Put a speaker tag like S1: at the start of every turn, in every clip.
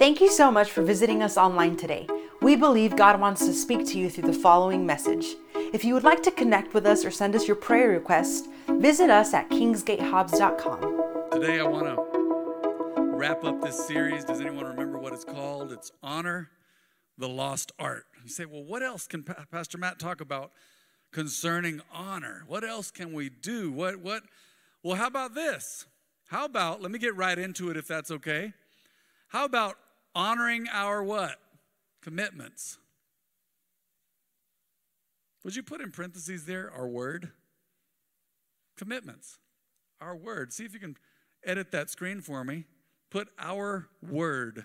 S1: Thank you so much for visiting us online today. We believe God wants to speak to you through the following message. If you would like to connect with us or send us your prayer request, visit us at kingsgatehobbs.com.
S2: Today I want to wrap up this series. Does anyone remember what it's called? It's Honor the Lost Art. You say, well, what else can pa- Pastor Matt talk about concerning honor? What else can we do? What, what? Well, how about this? How about, let me get right into it if that's okay. How about honoring our what? Commitments. Would you put in parentheses there our word? Commitments. Our word. See if you can edit that screen for me. Put our word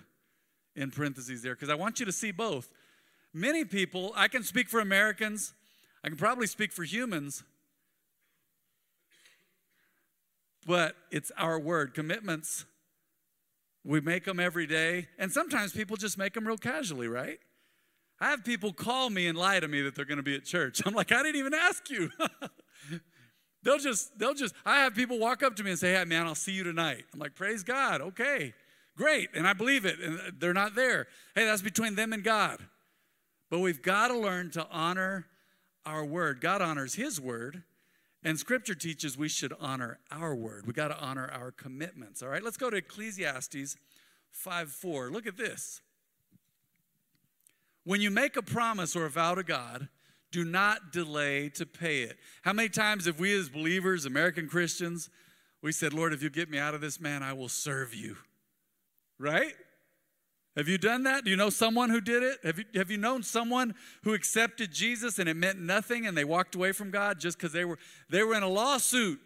S2: in parentheses there because I want you to see both. Many people, I can speak for Americans, I can probably speak for humans, but it's our word. Commitments we make them every day, and sometimes people just make them real casually, right? I have people call me and lie to me that they're going to be at church. I'm like, I didn't even ask you. they'll just, they'll just, I have people walk up to me and say, Hey, man, I'll see you tonight. I'm like, Praise God. Okay, great. And I believe it. And they're not there. Hey, that's between them and God. But we've got to learn to honor our word. God honors his word. And scripture teaches we should honor our word. We got to honor our commitments. All right, let's go to Ecclesiastes 5 4. Look at this. When you make a promise or a vow to God, do not delay to pay it. How many times have we as believers, American Christians, we said, Lord, if you get me out of this, man, I will serve you. Right? Have you done that? Do you know someone who did it? Have you, have you known someone who accepted Jesus and it meant nothing and they walked away from God just because they were, they were in a lawsuit?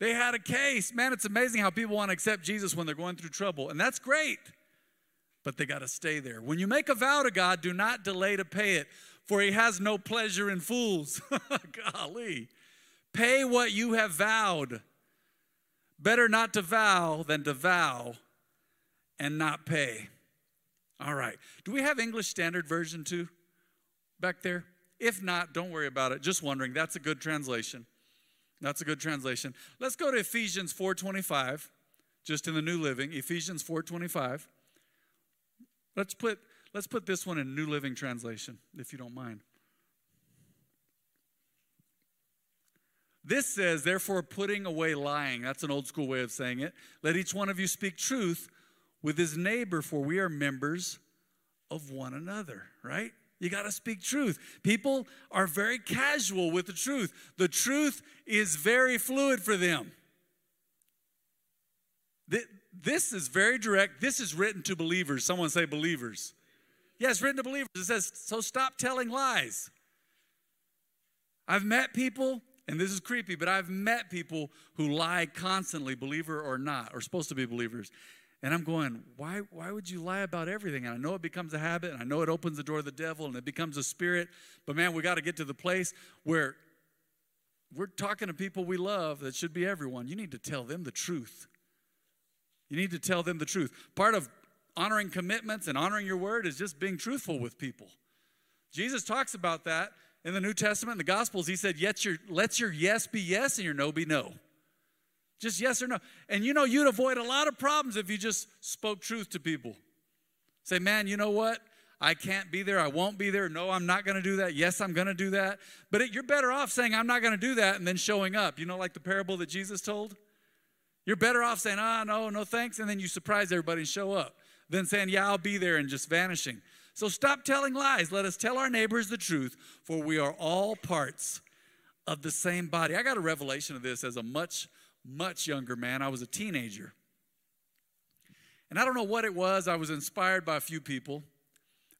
S2: They had a case. Man, it's amazing how people want to accept Jesus when they're going through trouble, and that's great, but they got to stay there. When you make a vow to God, do not delay to pay it, for He has no pleasure in fools. Golly. Pay what you have vowed. Better not to vow than to vow and not pay. All right. Do we have English Standard Version too back there? If not, don't worry about it. Just wondering. That's a good translation. That's a good translation. Let's go to Ephesians 4:25, just in the New Living. Ephesians 4:25. Let's put let's put this one in New Living Translation, if you don't mind. This says, therefore, putting away lying. That's an old school way of saying it. Let each one of you speak truth with his neighbor, for we are members of one another, right? You got to speak truth. People are very casual with the truth. The truth is very fluid for them. This is very direct. This is written to believers. Someone say believers. Yes, written to believers. It says, so stop telling lies. I've met people, and this is creepy, but I've met people who lie constantly, believer or not, or supposed to be believers. And I'm going, why, why would you lie about everything? And I know it becomes a habit, and I know it opens the door to the devil, and it becomes a spirit. But man, we got to get to the place where we're talking to people we love that should be everyone. You need to tell them the truth. You need to tell them the truth. Part of honoring commitments and honoring your word is just being truthful with people. Jesus talks about that in the New Testament, in the Gospels. He said, Yet your, let your yes be yes and your no be no. Just yes or no. And you know, you'd avoid a lot of problems if you just spoke truth to people. Say, man, you know what? I can't be there. I won't be there. No, I'm not going to do that. Yes, I'm going to do that. But it, you're better off saying, I'm not going to do that and then showing up. You know, like the parable that Jesus told? You're better off saying, ah, no, no thanks. And then you surprise everybody and show up than saying, yeah, I'll be there and just vanishing. So stop telling lies. Let us tell our neighbors the truth, for we are all parts of the same body. I got a revelation of this as a much much younger man. I was a teenager. And I don't know what it was. I was inspired by a few people,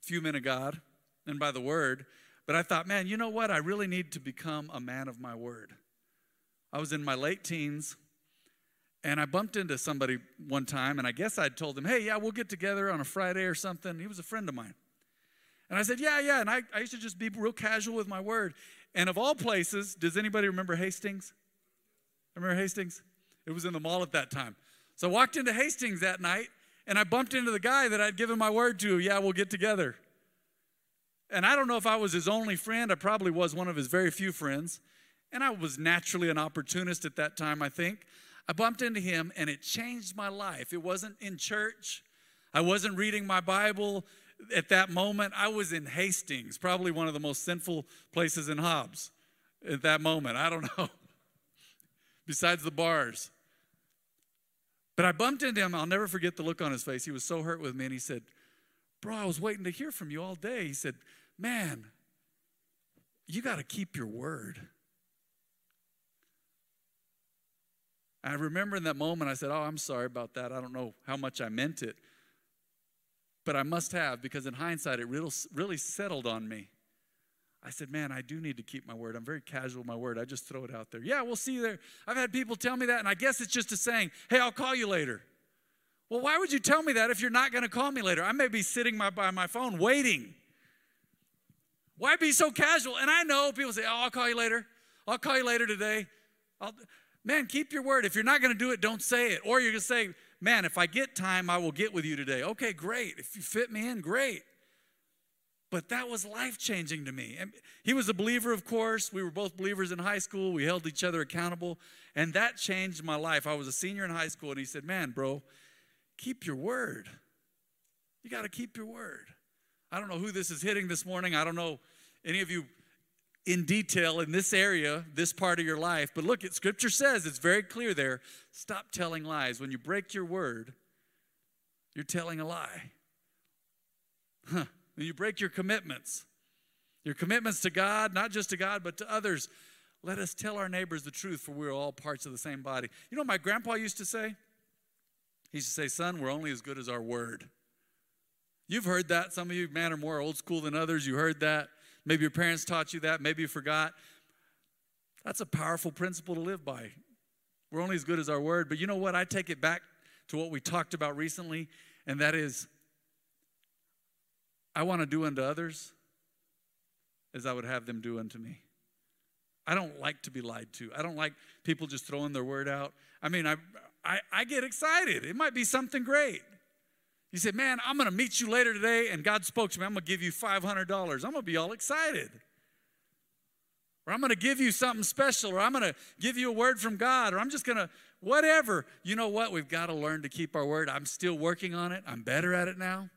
S2: a few men of God, and by the word. But I thought, man, you know what? I really need to become a man of my word. I was in my late teens, and I bumped into somebody one time, and I guess I'd told him, hey, yeah, we'll get together on a Friday or something. He was a friend of mine. And I said, yeah, yeah. And I, I used to just be real casual with my word. And of all places, does anybody remember Hastings? Remember Hastings? It was in the mall at that time. So I walked into Hastings that night and I bumped into the guy that I'd given my word to. Yeah, we'll get together. And I don't know if I was his only friend. I probably was one of his very few friends. And I was naturally an opportunist at that time, I think. I bumped into him and it changed my life. It wasn't in church. I wasn't reading my Bible at that moment. I was in Hastings, probably one of the most sinful places in Hobbs at that moment. I don't know. Besides the bars. But I bumped into him. I'll never forget the look on his face. He was so hurt with me. And he said, Bro, I was waiting to hear from you all day. He said, Man, you got to keep your word. I remember in that moment, I said, Oh, I'm sorry about that. I don't know how much I meant it. But I must have, because in hindsight, it really, settled on me. I said, Man, I do need to keep my word. I'm very casual with my word. I just throw it out there. Yeah, we'll see you there. I've had people tell me that, and I guess it's just a saying, Hey, I'll call you later. Well, why would you tell me that if you're not going to call me later? I may be sitting my, by my phone waiting. Why be so casual? And I know people say, Oh, I'll call you later. I'll call you later today. I'll, man, keep your word. If you're not going to do it, don't say it. Or you're going to say, Man, if I get time, I will get with you today. Okay, great. If you fit me in, great. But that was life changing to me. And he was a believer, of course. We were both believers in high school. We held each other accountable. And that changed my life. I was a senior in high school, and he said, Man, bro, keep your word. You got to keep your word. I don't know who this is hitting this morning. I don't know any of you in detail in this area, this part of your life. But look, scripture says it's very clear there. Stop telling lies. When you break your word, you're telling a lie. Huh. When you break your commitments, your commitments to God, not just to God, but to others, let us tell our neighbors the truth, for we're all parts of the same body. You know what my grandpa used to say? He used to say, Son, we're only as good as our word. You've heard that. Some of you, man, are more old school than others. You heard that. Maybe your parents taught you that. Maybe you forgot. That's a powerful principle to live by. We're only as good as our word. But you know what? I take it back to what we talked about recently, and that is I want to do unto others as I would have them do unto me. I don't like to be lied to. I don't like people just throwing their word out. I mean, I, I, I get excited. It might be something great. You say, Man, I'm going to meet you later today, and God spoke to me. I'm going to give you $500. I'm going to be all excited. Or I'm going to give you something special, or I'm going to give you a word from God, or I'm just going to, whatever. You know what? We've got to learn to keep our word. I'm still working on it. I'm better at it now.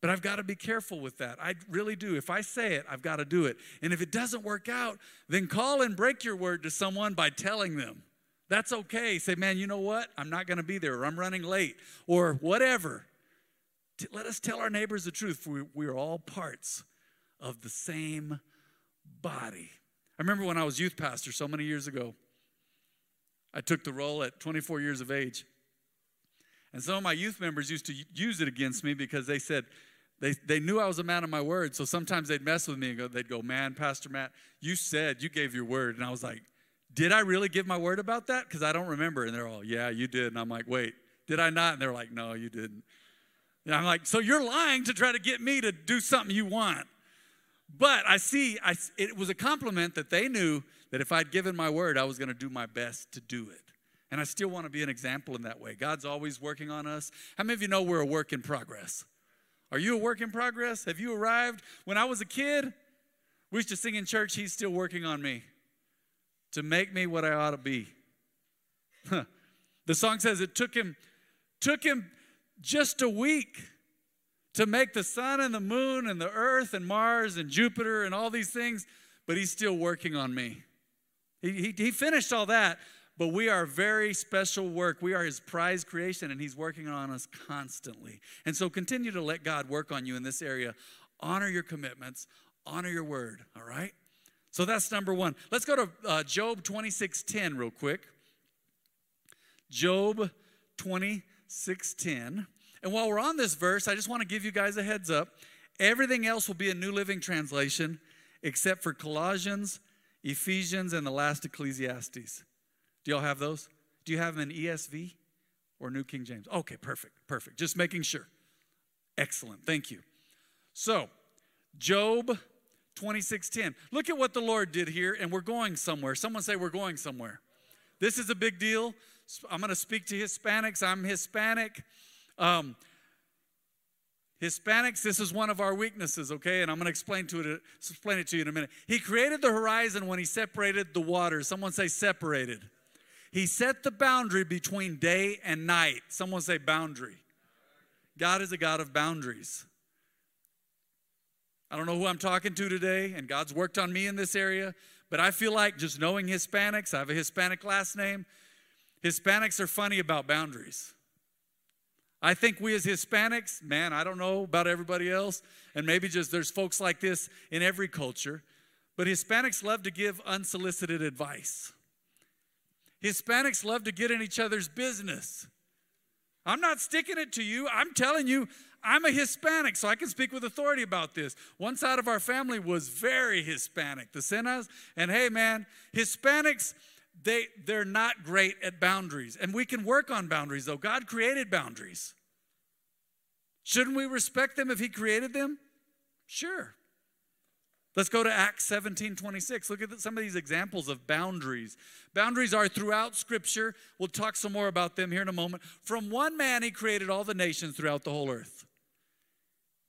S2: But I've got to be careful with that. I really do. If I say it, I've got to do it. And if it doesn't work out, then call and break your word to someone by telling them. That's okay. Say, man, you know what? I'm not going to be there, or I'm running late, or whatever. Let us tell our neighbors the truth, for we are all parts of the same body. I remember when I was youth pastor so many years ago, I took the role at 24 years of age. And some of my youth members used to use it against me because they said, they, they knew I was a man of my word, so sometimes they'd mess with me and go, they'd go, Man, Pastor Matt, you said you gave your word. And I was like, Did I really give my word about that? Because I don't remember. And they're all, Yeah, you did. And I'm like, Wait, did I not? And they're like, No, you didn't. And I'm like, So you're lying to try to get me to do something you want. But I see, I, it was a compliment that they knew that if I'd given my word, I was going to do my best to do it. And I still want to be an example in that way. God's always working on us. How many of you know we're a work in progress? Are you a work in progress? Have you arrived? When I was a kid, we used to sing in church, He's still working on me to make me what I ought to be. the song says it took him, took him just a week to make the sun and the moon and the earth and Mars and Jupiter and all these things, but he's still working on me. He, he, he finished all that, but we are very special work. We are his prize creation, and he's working on us constantly. And so continue to let God work on you in this area. Honor your commitments, honor your word, all right? So that's number one. Let's go to uh, Job 26:10 real quick. Job 26:10. And while we're on this verse, I just want to give you guys a heads up. Everything else will be a New Living Translation except for Colossians, Ephesians, and the last Ecclesiastes. Do y'all have those? Do you have them in ESV or New King James? Okay, perfect, perfect. Just making sure. Excellent, thank you. So, Job 26:10. Look at what the Lord did here, and we're going somewhere. Someone say we're going somewhere. This is a big deal. I'm going to speak to Hispanics. I'm Hispanic. Um, Hispanics, this is one of our weaknesses, okay? And I'm going to explain to it, explain it to you in a minute. He created the horizon when he separated the waters. Someone say separated. He set the boundary between day and night. Someone say boundary. God is a God of boundaries. I don't know who I'm talking to today, and God's worked on me in this area, but I feel like just knowing Hispanics, I have a Hispanic last name, Hispanics are funny about boundaries. I think we as Hispanics, man, I don't know about everybody else, and maybe just there's folks like this in every culture, but Hispanics love to give unsolicited advice. Hispanics love to get in each other's business. I'm not sticking it to you. I'm telling you, I'm a Hispanic, so I can speak with authority about this. One side of our family was very Hispanic, the Senas. And hey, man, Hispanics, they, they're not great at boundaries. And we can work on boundaries, though. God created boundaries. Shouldn't we respect them if He created them? Sure. Let's go to Acts 17 26. Look at some of these examples of boundaries. Boundaries are throughout Scripture. We'll talk some more about them here in a moment. From one man, He created all the nations throughout the whole earth.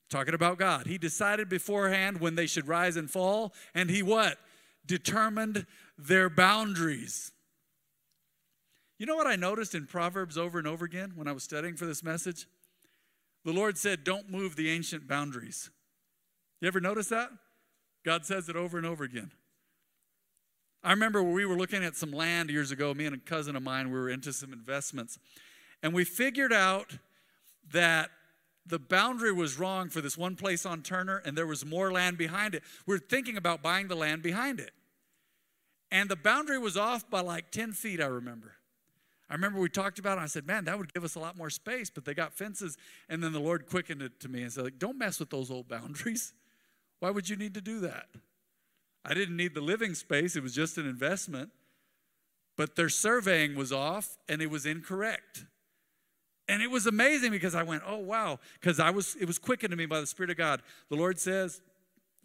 S2: Talking about God. He decided beforehand when they should rise and fall, and He what? Determined their boundaries. You know what I noticed in Proverbs over and over again when I was studying for this message? The Lord said, Don't move the ancient boundaries. You ever notice that? God says it over and over again. I remember we were looking at some land years ago, me and a cousin of mine, we were into some investments. And we figured out that the boundary was wrong for this one place on Turner, and there was more land behind it. We we're thinking about buying the land behind it. And the boundary was off by like 10 feet, I remember. I remember we talked about it. I said, man, that would give us a lot more space, but they got fences. And then the Lord quickened it to me and said, don't mess with those old boundaries. Why would you need to do that? I didn't need the living space, it was just an investment. But their surveying was off and it was incorrect. And it was amazing because I went, oh wow, because I was it was quickened to me by the Spirit of God. The Lord says,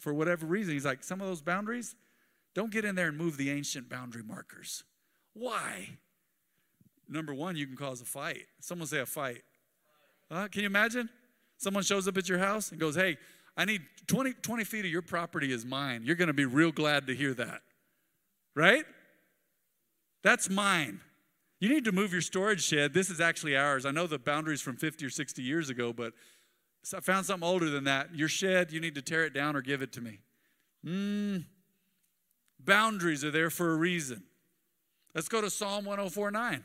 S2: for whatever reason, He's like, some of those boundaries, don't get in there and move the ancient boundary markers. Why? Number one, you can cause a fight. Someone say a fight. Uh, can you imagine? Someone shows up at your house and goes, Hey, I need 20, 20 feet of your property is mine. You're going to be real glad to hear that. Right? That's mine. You need to move your storage shed. This is actually ours. I know the boundaries from 50 or 60 years ago, but I found something older than that. Your shed, you need to tear it down or give it to me. Mm, boundaries are there for a reason. Let's go to Psalm 104 9.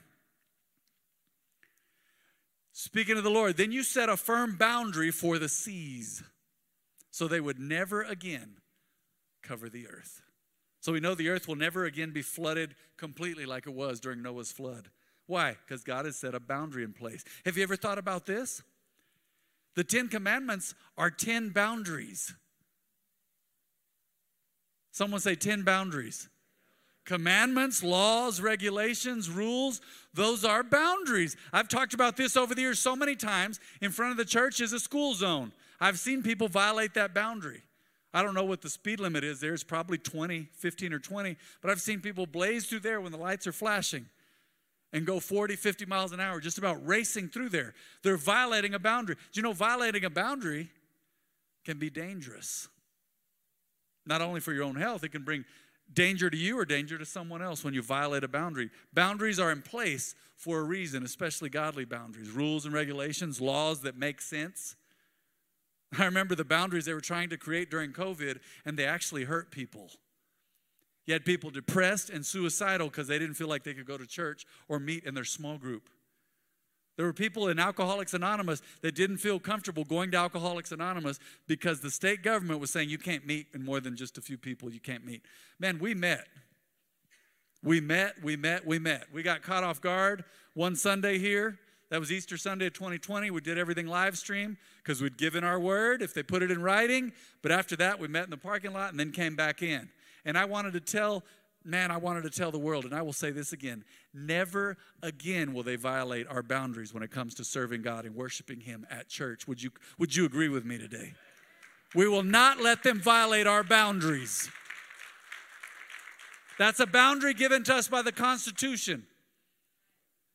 S2: Speaking of the Lord, then you set a firm boundary for the seas so they would never again cover the earth. So we know the earth will never again be flooded completely like it was during Noah's flood. Why? Because God has set a boundary in place. Have you ever thought about this? The Ten Commandments are 10 boundaries. Someone say 10 boundaries. Commandments, laws, regulations, rules, those are boundaries. I've talked about this over the years so many times. In front of the church is a school zone. I've seen people violate that boundary. I don't know what the speed limit is there. It's probably 20, 15 or 20, but I've seen people blaze through there when the lights are flashing and go 40, 50 miles an hour, just about racing through there. They're violating a boundary. Do you know violating a boundary can be dangerous? Not only for your own health, it can bring danger to you or danger to someone else when you violate a boundary. Boundaries are in place for a reason, especially godly boundaries, rules and regulations, laws that make sense. I remember the boundaries they were trying to create during COVID, and they actually hurt people. You had people depressed and suicidal because they didn't feel like they could go to church or meet in their small group. There were people in Alcoholics Anonymous that didn't feel comfortable going to Alcoholics Anonymous because the state government was saying you can't meet in more than just a few people, you can't meet. Man, we met. We met, we met, we met. We got caught off guard one Sunday here. That was Easter Sunday of 2020. We did everything live stream because we'd given our word if they put it in writing. But after that, we met in the parking lot and then came back in. And I wanted to tell, man, I wanted to tell the world, and I will say this again never again will they violate our boundaries when it comes to serving God and worshiping Him at church. Would you, would you agree with me today? We will not let them violate our boundaries. That's a boundary given to us by the Constitution.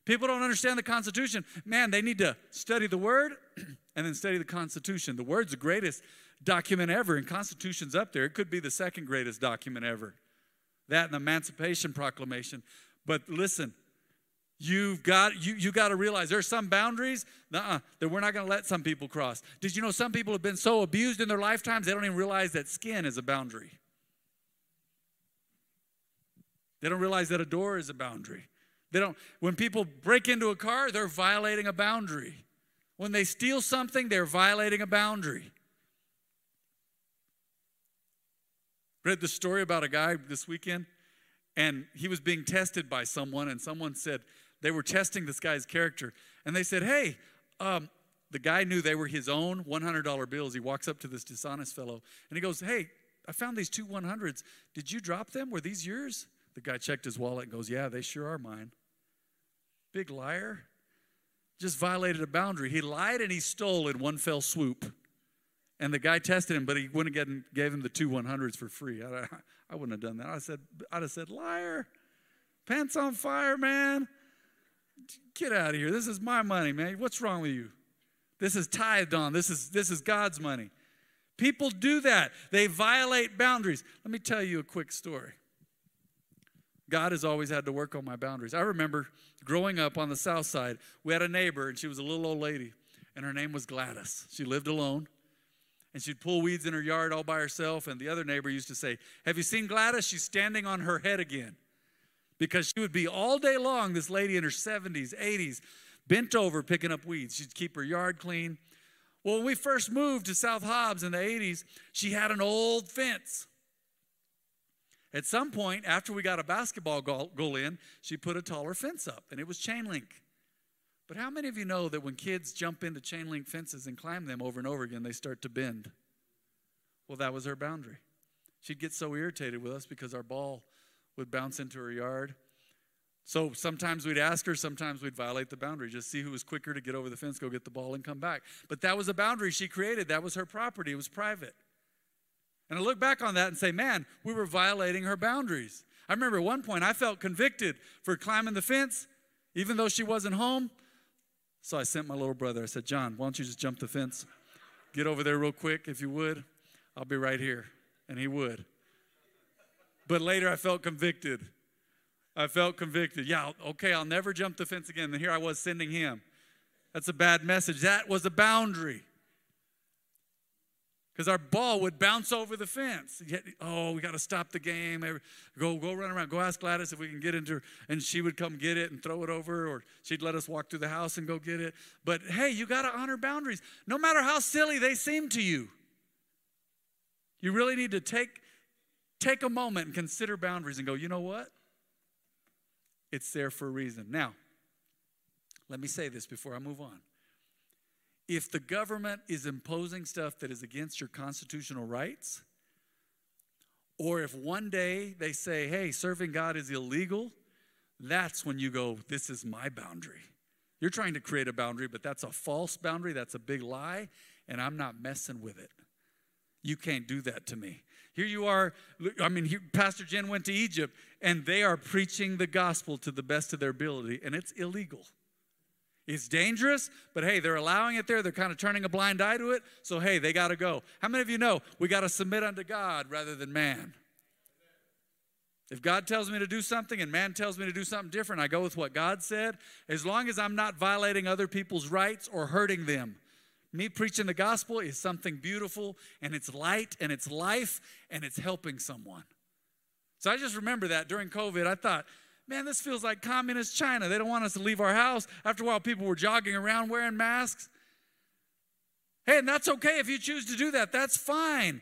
S2: People don't understand the Constitution. Man, they need to study the Word and then study the Constitution. The Word's the greatest document ever, and Constitution's up there. It could be the second greatest document ever. That and the Emancipation Proclamation. But listen, You've got you you got to realize there's some boundaries uh that we're not going to let some people cross. Did you know some people have been so abused in their lifetimes they don't even realize that skin is a boundary. They don't realize that a door is a boundary. They don't when people break into a car, they're violating a boundary. When they steal something, they're violating a boundary. Read the story about a guy this weekend and he was being tested by someone and someone said they were testing this guy's character and they said, "Hey, um, the guy knew they were his own $100 bills. He walks up to this dishonest fellow and he goes, Hey, I found these two 100s. Did you drop them? Were these yours? The guy checked his wallet and goes, Yeah, they sure are mine. Big liar. Just violated a boundary. He lied and he stole in one fell swoop. And the guy tested him, but he went and gave him the two 100s for free. I, I wouldn't have done that. I said, I'd have said, liar, pants on fire, man. Get out of here. This is my money, man. What's wrong with you? This is tithed on. This is this is God's money. People do that. They violate boundaries. Let me tell you a quick story. God has always had to work on my boundaries. I remember growing up on the south side, we had a neighbor, and she was a little old lady, and her name was Gladys. She lived alone, and she'd pull weeds in her yard all by herself. And the other neighbor used to say, Have you seen Gladys? She's standing on her head again. Because she would be all day long, this lady in her 70s, 80s, bent over picking up weeds. She'd keep her yard clean. Well, when we first moved to South Hobbs in the 80s, she had an old fence. At some point, after we got a basketball goal in, she put a taller fence up, and it was chain link. But how many of you know that when kids jump into chain link fences and climb them over and over again, they start to bend? Well, that was her boundary. She'd get so irritated with us because our ball would bounce into her yard. So sometimes we'd ask her, sometimes we'd violate the boundary, just see who was quicker to get over the fence, go get the ball, and come back. But that was a boundary she created. That was her property, it was private. And I look back on that and say, man, we were violating her boundaries. I remember at one point I felt convicted for climbing the fence, even though she wasn't home. So I sent my little brother. I said, John, why don't you just jump the fence? Get over there real quick, if you would. I'll be right here. And he would. But later I felt convicted. I felt convicted. Yeah, okay, I'll never jump the fence again. And here I was sending him. That's a bad message. That was a boundary because our ball would bounce over the fence. Oh, we got to stop the game. Go, go run around. Go ask Gladys if we can get into her. And she would come get it and throw it over, or she'd let us walk through the house and go get it. But hey, you got to honor boundaries, no matter how silly they seem to you. You really need to take, take a moment and consider boundaries and go, you know what? It's there for a reason. Now, let me say this before I move on if the government is imposing stuff that is against your constitutional rights, or if one day they say, hey, serving God is illegal, that's when you go, this is my boundary. You're trying to create a boundary, but that's a false boundary, that's a big lie, and I'm not messing with it. You can't do that to me. Here you are. I mean, here, Pastor Jen went to Egypt, and they are preaching the gospel to the best of their ability, and it's illegal. It's dangerous, but hey, they're allowing it there. They're kind of turning a blind eye to it. So, hey, they got to go. How many of you know we got to submit unto God rather than man? If God tells me to do something and man tells me to do something different, I go with what God said, as long as I'm not violating other people's rights or hurting them. Me preaching the gospel is something beautiful and it's light and it's life and it's helping someone. So I just remember that during COVID, I thought, man, this feels like communist China. They don't want us to leave our house. After a while, people were jogging around wearing masks. Hey, and that's okay if you choose to do that. That's fine.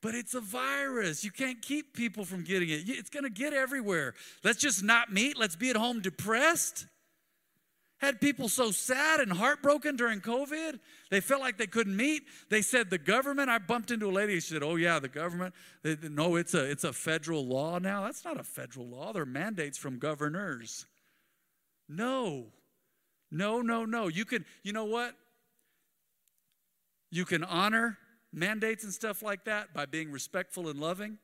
S2: But it's a virus. You can't keep people from getting it. It's going to get everywhere. Let's just not meet. Let's be at home depressed. Had people so sad and heartbroken during COVID. They felt like they couldn't meet. They said the government. I bumped into a lady. She said, "Oh yeah, the government. They, no, it's a it's a federal law now. That's not a federal law. They're mandates from governors. No, no, no, no. You can. You know what? You can honor mandates and stuff like that by being respectful and loving.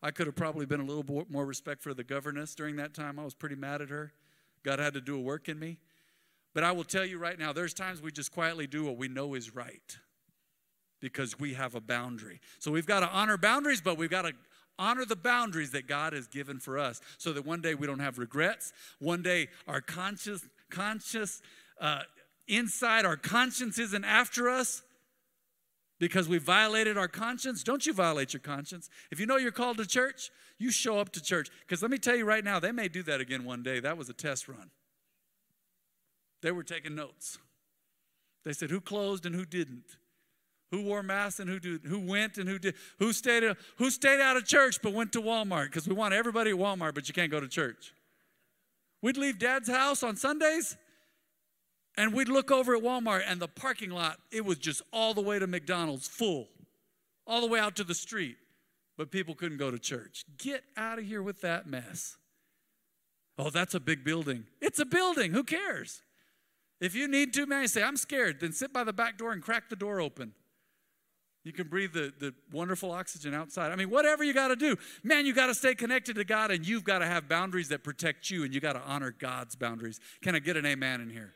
S2: I could have probably been a little more respectful for the governess during that time. I was pretty mad at her. God had to do a work in me. But I will tell you right now, there's times we just quietly do what we know is right because we have a boundary. So we've got to honor boundaries, but we've got to honor the boundaries that God has given for us so that one day we don't have regrets. One day our conscious, conscious, uh, inside our conscience isn't after us because we violated our conscience. Don't you violate your conscience. If you know you're called to church, you show up to church. Because let me tell you right now, they may do that again one day. That was a test run. They were taking notes. They said who closed and who didn't. Who wore masks and who did, who went and who did, who stayed, who stayed out of church but went to Walmart because we want everybody at Walmart, but you can't go to church. We'd leave dad's house on Sundays and we'd look over at Walmart and the parking lot, it was just all the way to McDonald's full, all the way out to the street, but people couldn't go to church. Get out of here with that mess. Oh, that's a big building. It's a building. Who cares? If you need to, man, you say, I'm scared, then sit by the back door and crack the door open. You can breathe the, the wonderful oxygen outside. I mean, whatever you got to do, man, you got to stay connected to God and you've got to have boundaries that protect you and you got to honor God's boundaries. Can I get an amen in here?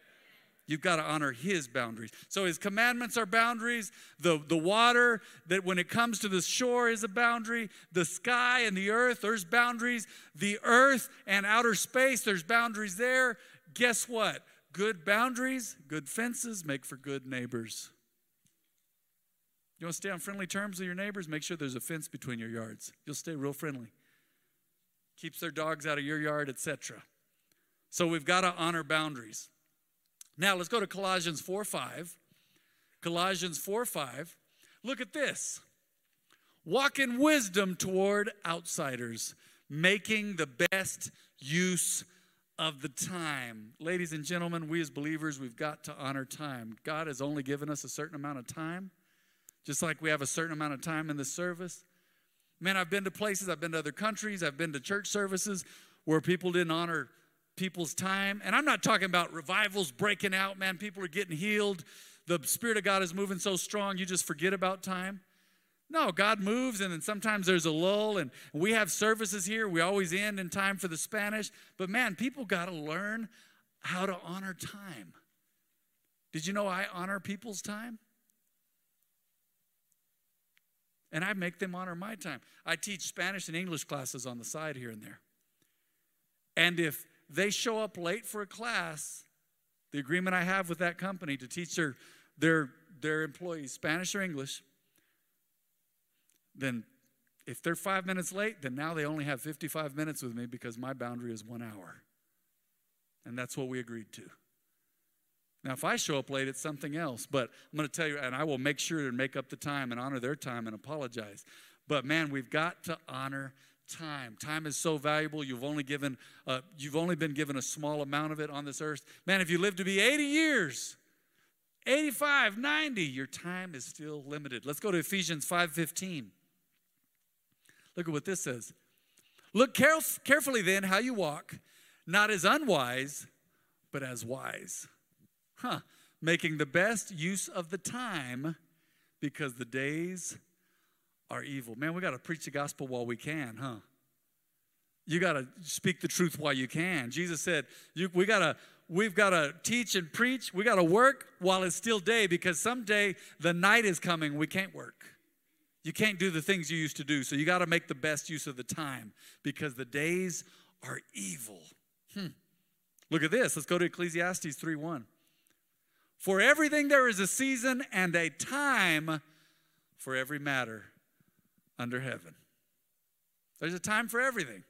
S2: You've got to honor his boundaries. So his commandments are boundaries. The, the water, that when it comes to the shore, is a boundary. The sky and the earth, there's boundaries. The earth and outer space, there's boundaries there. Guess what? Good boundaries, good fences make for good neighbors. You want to stay on friendly terms with your neighbors? Make sure there's a fence between your yards. You'll stay real friendly. Keeps their dogs out of your yard, etc. So we've got to honor boundaries. Now let's go to Colossians 4 5. Colossians 4 5. Look at this. Walk in wisdom toward outsiders, making the best use of the time. Ladies and gentlemen, we as believers, we've got to honor time. God has only given us a certain amount of time, just like we have a certain amount of time in the service. Man, I've been to places, I've been to other countries, I've been to church services where people didn't honor people's time. And I'm not talking about revivals breaking out, man. People are getting healed. The Spirit of God is moving so strong, you just forget about time. No, God moves, and then sometimes there's a lull, and we have services here. We always end in time for the Spanish. But man, people got to learn how to honor time. Did you know I honor people's time? And I make them honor my time. I teach Spanish and English classes on the side here and there. And if they show up late for a class, the agreement I have with that company to teach their, their, their employees Spanish or English, then if they're five minutes late, then now they only have 55 minutes with me because my boundary is one hour. And that's what we agreed to. Now, if I show up late, it's something else. But I'm going to tell you, and I will make sure to make up the time and honor their time and apologize. But man, we've got to honor time. Time is so valuable. You've only given, uh, you've only been given a small amount of it on this earth. Man, if you live to be 80 years, 85, 90, your time is still limited. Let's go to Ephesians 5:15. Look at what this says. Look caref- carefully then how you walk, not as unwise, but as wise. Huh. Making the best use of the time because the days are evil. Man, we got to preach the gospel while we can, huh? You got to speak the truth while you can. Jesus said, you, we got to we've got to teach and preach. We got to work while it's still day because someday the night is coming. We can't work. You can't do the things you used to do. So you got to make the best use of the time because the days are evil. Hmm. Look at this. Let's go to Ecclesiastes 3:1. For everything there is a season and a time for every matter under heaven. There's a time for everything.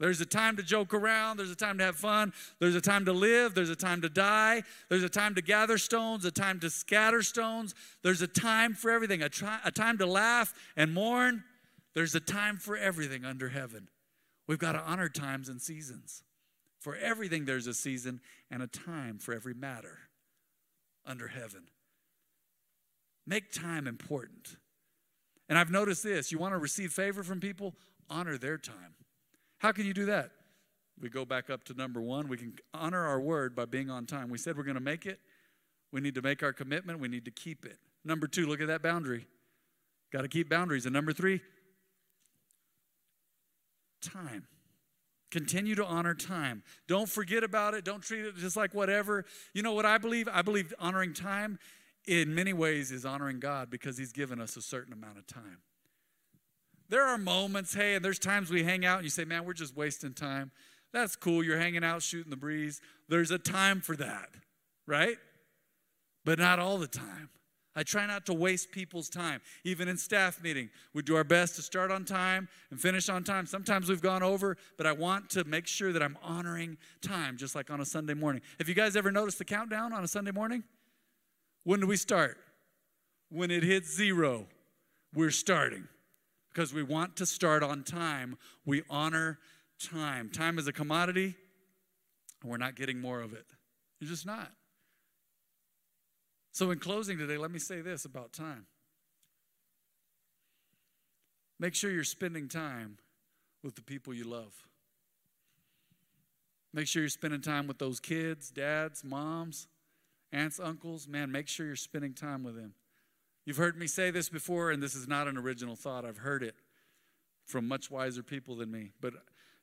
S2: There's a time to joke around. There's a time to have fun. There's a time to live. There's a time to die. There's a time to gather stones, a time to scatter stones. There's a time for everything, a, tri- a time to laugh and mourn. There's a time for everything under heaven. We've got to honor times and seasons. For everything, there's a season and a time for every matter under heaven. Make time important. And I've noticed this you want to receive favor from people, honor their time. How can you do that? We go back up to number one. We can honor our word by being on time. We said we're going to make it. We need to make our commitment. We need to keep it. Number two, look at that boundary. Got to keep boundaries. And number three, time. Continue to honor time. Don't forget about it. Don't treat it just like whatever. You know what I believe? I believe honoring time in many ways is honoring God because He's given us a certain amount of time. There are moments, hey, and there's times we hang out and you say, man, we're just wasting time. That's cool. You're hanging out, shooting the breeze. There's a time for that, right? But not all the time. I try not to waste people's time. Even in staff meeting, we do our best to start on time and finish on time. Sometimes we've gone over, but I want to make sure that I'm honoring time, just like on a Sunday morning. Have you guys ever noticed the countdown on a Sunday morning? When do we start? When it hits zero, we're starting because we want to start on time. We honor time. Time is a commodity, and we're not getting more of it. You're just not. So, in closing today, let me say this about time. Make sure you're spending time with the people you love. Make sure you're spending time with those kids, dads, moms, aunts, uncles. Man, make sure you're spending time with them. You've heard me say this before, and this is not an original thought. I've heard it from much wiser people than me. But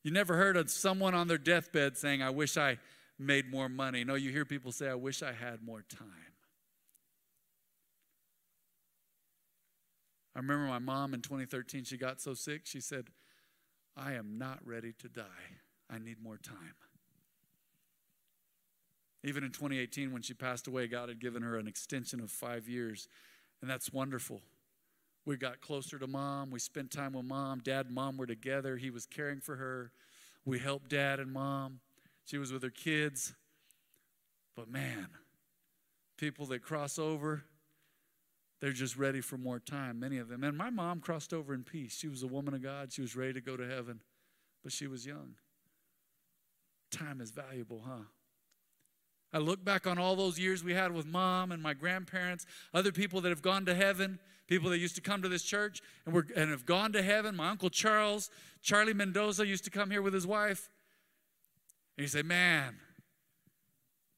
S2: you never heard of someone on their deathbed saying, I wish I made more money. No, you hear people say, I wish I had more time. I remember my mom in 2013, she got so sick, she said, I am not ready to die. I need more time. Even in 2018, when she passed away, God had given her an extension of five years, and that's wonderful. We got closer to mom. We spent time with mom. Dad and mom were together. He was caring for her. We helped dad and mom. She was with her kids. But man, people that cross over, they're just ready for more time, many of them. And my mom crossed over in peace. She was a woman of God. She was ready to go to heaven, but she was young. Time is valuable, huh? I look back on all those years we had with mom and my grandparents, other people that have gone to heaven, people that used to come to this church and, were, and have gone to heaven. My Uncle Charles, Charlie Mendoza used to come here with his wife. And you say, man,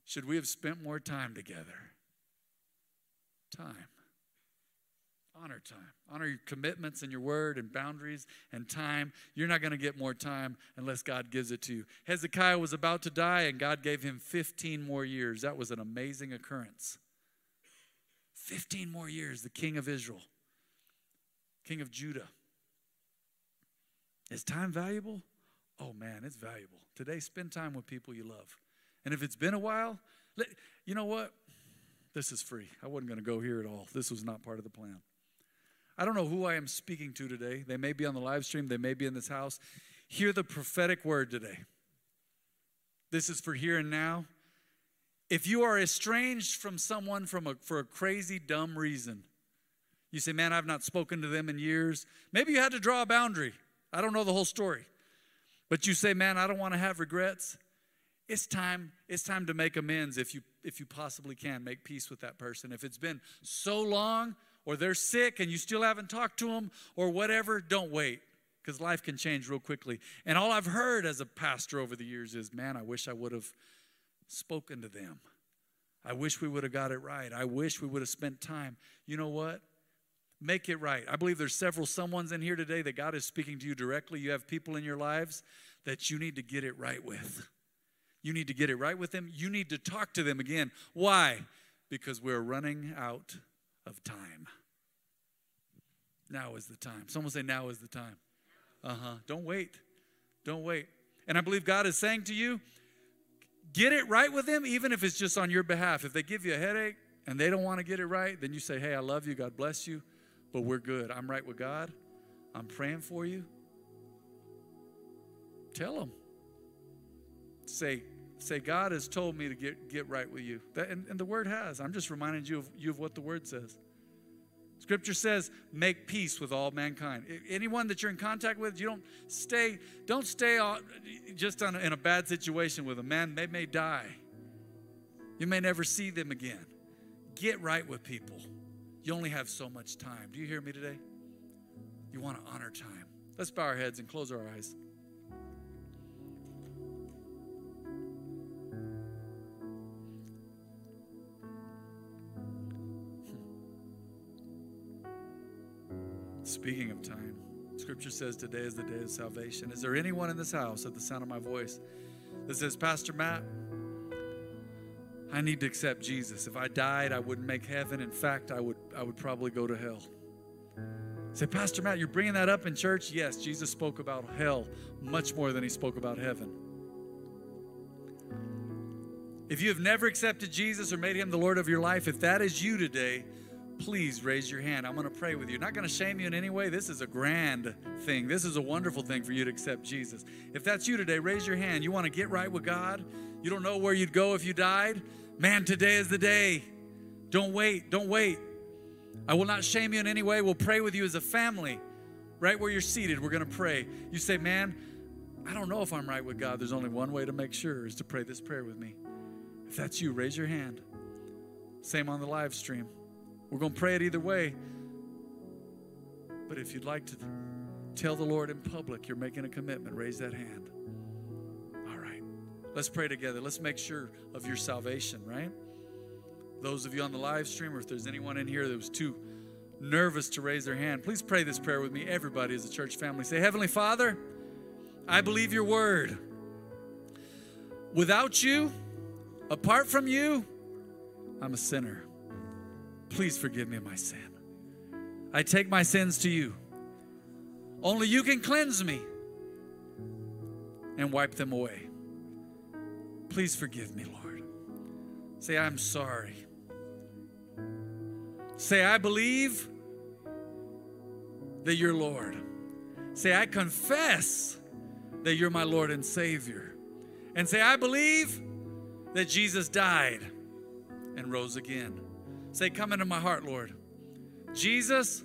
S2: should we have spent more time together? Time. Honor time. Honor your commitments and your word and boundaries and time. You're not going to get more time unless God gives it to you. Hezekiah was about to die, and God gave him 15 more years. That was an amazing occurrence. 15 more years, the king of Israel, king of Judah. Is time valuable? Oh man, it's valuable. Today, spend time with people you love. And if it's been a while, you know what? This is free. I wasn't going to go here at all. This was not part of the plan. I don't know who I am speaking to today. They may be on the live stream, they may be in this house. Hear the prophetic word today. This is for here and now. If you are estranged from someone from a, for a crazy, dumb reason, you say, Man, I've not spoken to them in years. Maybe you had to draw a boundary. I don't know the whole story. But you say, Man, I don't want to have regrets. It's time, it's time to make amends if you if you possibly can. Make peace with that person. If it's been so long, or they're sick and you still haven't talked to them or whatever, don't wait because life can change real quickly. And all I've heard as a pastor over the years is, man, I wish I would have spoken to them. I wish we would have got it right. I wish we would have spent time. You know what? Make it right. I believe there's several someone's in here today that God is speaking to you directly. You have people in your lives that you need to get it right with. You need to get it right with them. You need to talk to them again. Why? Because we're running out of time. Now is the time. Someone say, Now is the time. Uh huh. Don't wait. Don't wait. And I believe God is saying to you, get it right with them, even if it's just on your behalf. If they give you a headache and they don't want to get it right, then you say, Hey, I love you. God bless you, but we're good. I'm right with God. I'm praying for you. Tell them. Say, say, God has told me to get, get right with you. That, and, and the word has. I'm just reminding you of, you of what the word says. Scripture says, make peace with all mankind. Anyone that you're in contact with, you don't stay, don't stay just in a bad situation with them. Man, they may die. You may never see them again. Get right with people. You only have so much time. Do you hear me today? You want to honor time. Let's bow our heads and close our eyes. Speaking of time, scripture says today is the day of salvation. Is there anyone in this house at the sound of my voice that says, Pastor Matt, I need to accept Jesus. If I died, I wouldn't make heaven. In fact, I would, I would probably go to hell. Say, Pastor Matt, you're bringing that up in church? Yes, Jesus spoke about hell much more than he spoke about heaven. If you have never accepted Jesus or made him the Lord of your life, if that is you today, please raise your hand. I'm going to pray with you. Not going to shame you in any way. This is a grand thing. This is a wonderful thing for you to accept Jesus. If that's you today, raise your hand. You want to get right with God? You don't know where you'd go if you died? Man, today is the day. Don't wait. Don't wait. I will not shame you in any way. We'll pray with you as a family. Right where you're seated, we're going to pray. You say, Man, I don't know if I'm right with God. There's only one way to make sure is to pray this prayer with me. If that's you, raise your hand. Same on the live stream. We're going to pray it either way. But if you'd like to tell the Lord in public you're making a commitment, raise that hand. All right. Let's pray together. Let's make sure of your salvation, right? Those of you on the live stream, or if there's anyone in here that was too nervous to raise their hand, please pray this prayer with me. Everybody as a church family. Say, Heavenly Father, I believe your word. Without you, apart from you, I'm a sinner. Please forgive me my sin. I take my sins to you. Only you can cleanse me and wipe them away. Please forgive me, Lord. Say, I'm sorry. Say, I believe that you're Lord. Say, I confess that you're my Lord and Savior. And say, I believe that Jesus died and rose again. Say, Come into my heart, Lord. Jesus,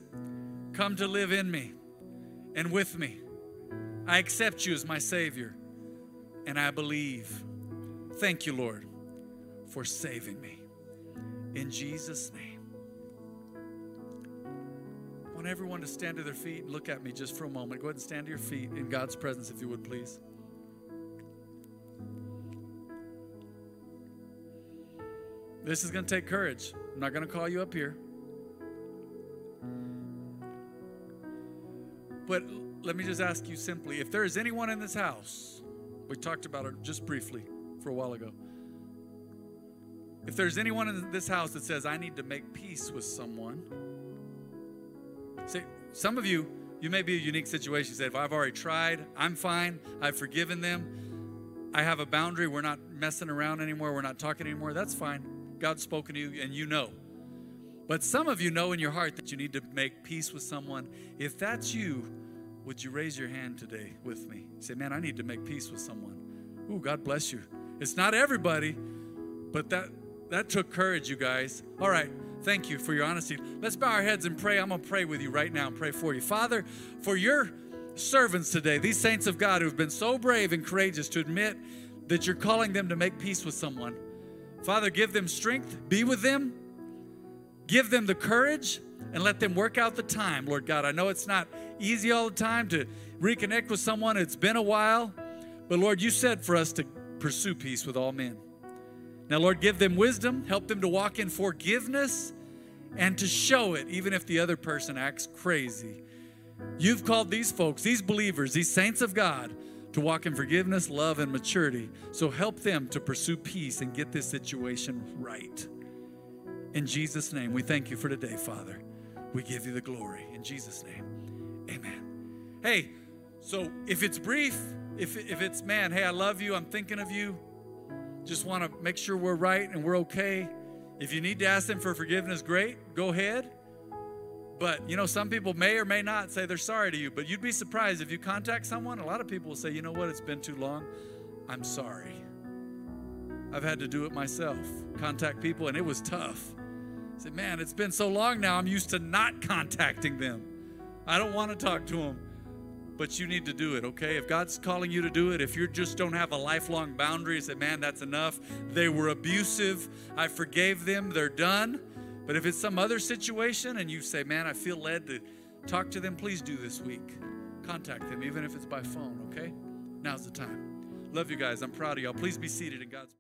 S2: come to live in me and with me. I accept you as my Savior and I believe. Thank you, Lord, for saving me. In Jesus' name. I want everyone to stand to their feet and look at me just for a moment. Go ahead and stand to your feet in God's presence, if you would, please. This is going to take courage. I'm not going to call you up here. But let me just ask you simply if there is anyone in this house, we talked about it just briefly for a while ago. If there's anyone in this house that says, I need to make peace with someone, say, some of you, you may be a unique situation. Say, if I've already tried, I'm fine, I've forgiven them, I have a boundary, we're not messing around anymore, we're not talking anymore, that's fine. God's spoken to you and you know. But some of you know in your heart that you need to make peace with someone. If that's you, would you raise your hand today with me? Say, man, I need to make peace with someone. Ooh, God bless you. It's not everybody, but that that took courage, you guys. All right. Thank you for your honesty. Let's bow our heads and pray. I'm going to pray with you right now and pray for you. Father, for your servants today, these saints of God who've been so brave and courageous to admit that you're calling them to make peace with someone. Father, give them strength, be with them, give them the courage, and let them work out the time, Lord God. I know it's not easy all the time to reconnect with someone, it's been a while, but Lord, you said for us to pursue peace with all men. Now, Lord, give them wisdom, help them to walk in forgiveness and to show it, even if the other person acts crazy. You've called these folks, these believers, these saints of God, to walk in forgiveness, love, and maturity. So help them to pursue peace and get this situation right. In Jesus' name, we thank you for today, Father. We give you the glory. In Jesus' name, amen. Hey, so if it's brief, if, if it's, man, hey, I love you, I'm thinking of you, just want to make sure we're right and we're okay. If you need to ask them for forgiveness, great, go ahead. But you know, some people may or may not say they're sorry to you, but you'd be surprised if you contact someone. A lot of people will say, you know what, it's been too long. I'm sorry. I've had to do it myself, contact people, and it was tough. I said, man, it's been so long now, I'm used to not contacting them. I don't want to talk to them, but you need to do it, okay? If God's calling you to do it, if you just don't have a lifelong boundary, say, man, that's enough. They were abusive. I forgave them. They're done. But if it's some other situation and you say, man, I feel led to talk to them, please do this week. Contact them, even if it's by phone, okay? Now's the time. Love you guys. I'm proud of y'all. Please be seated in God's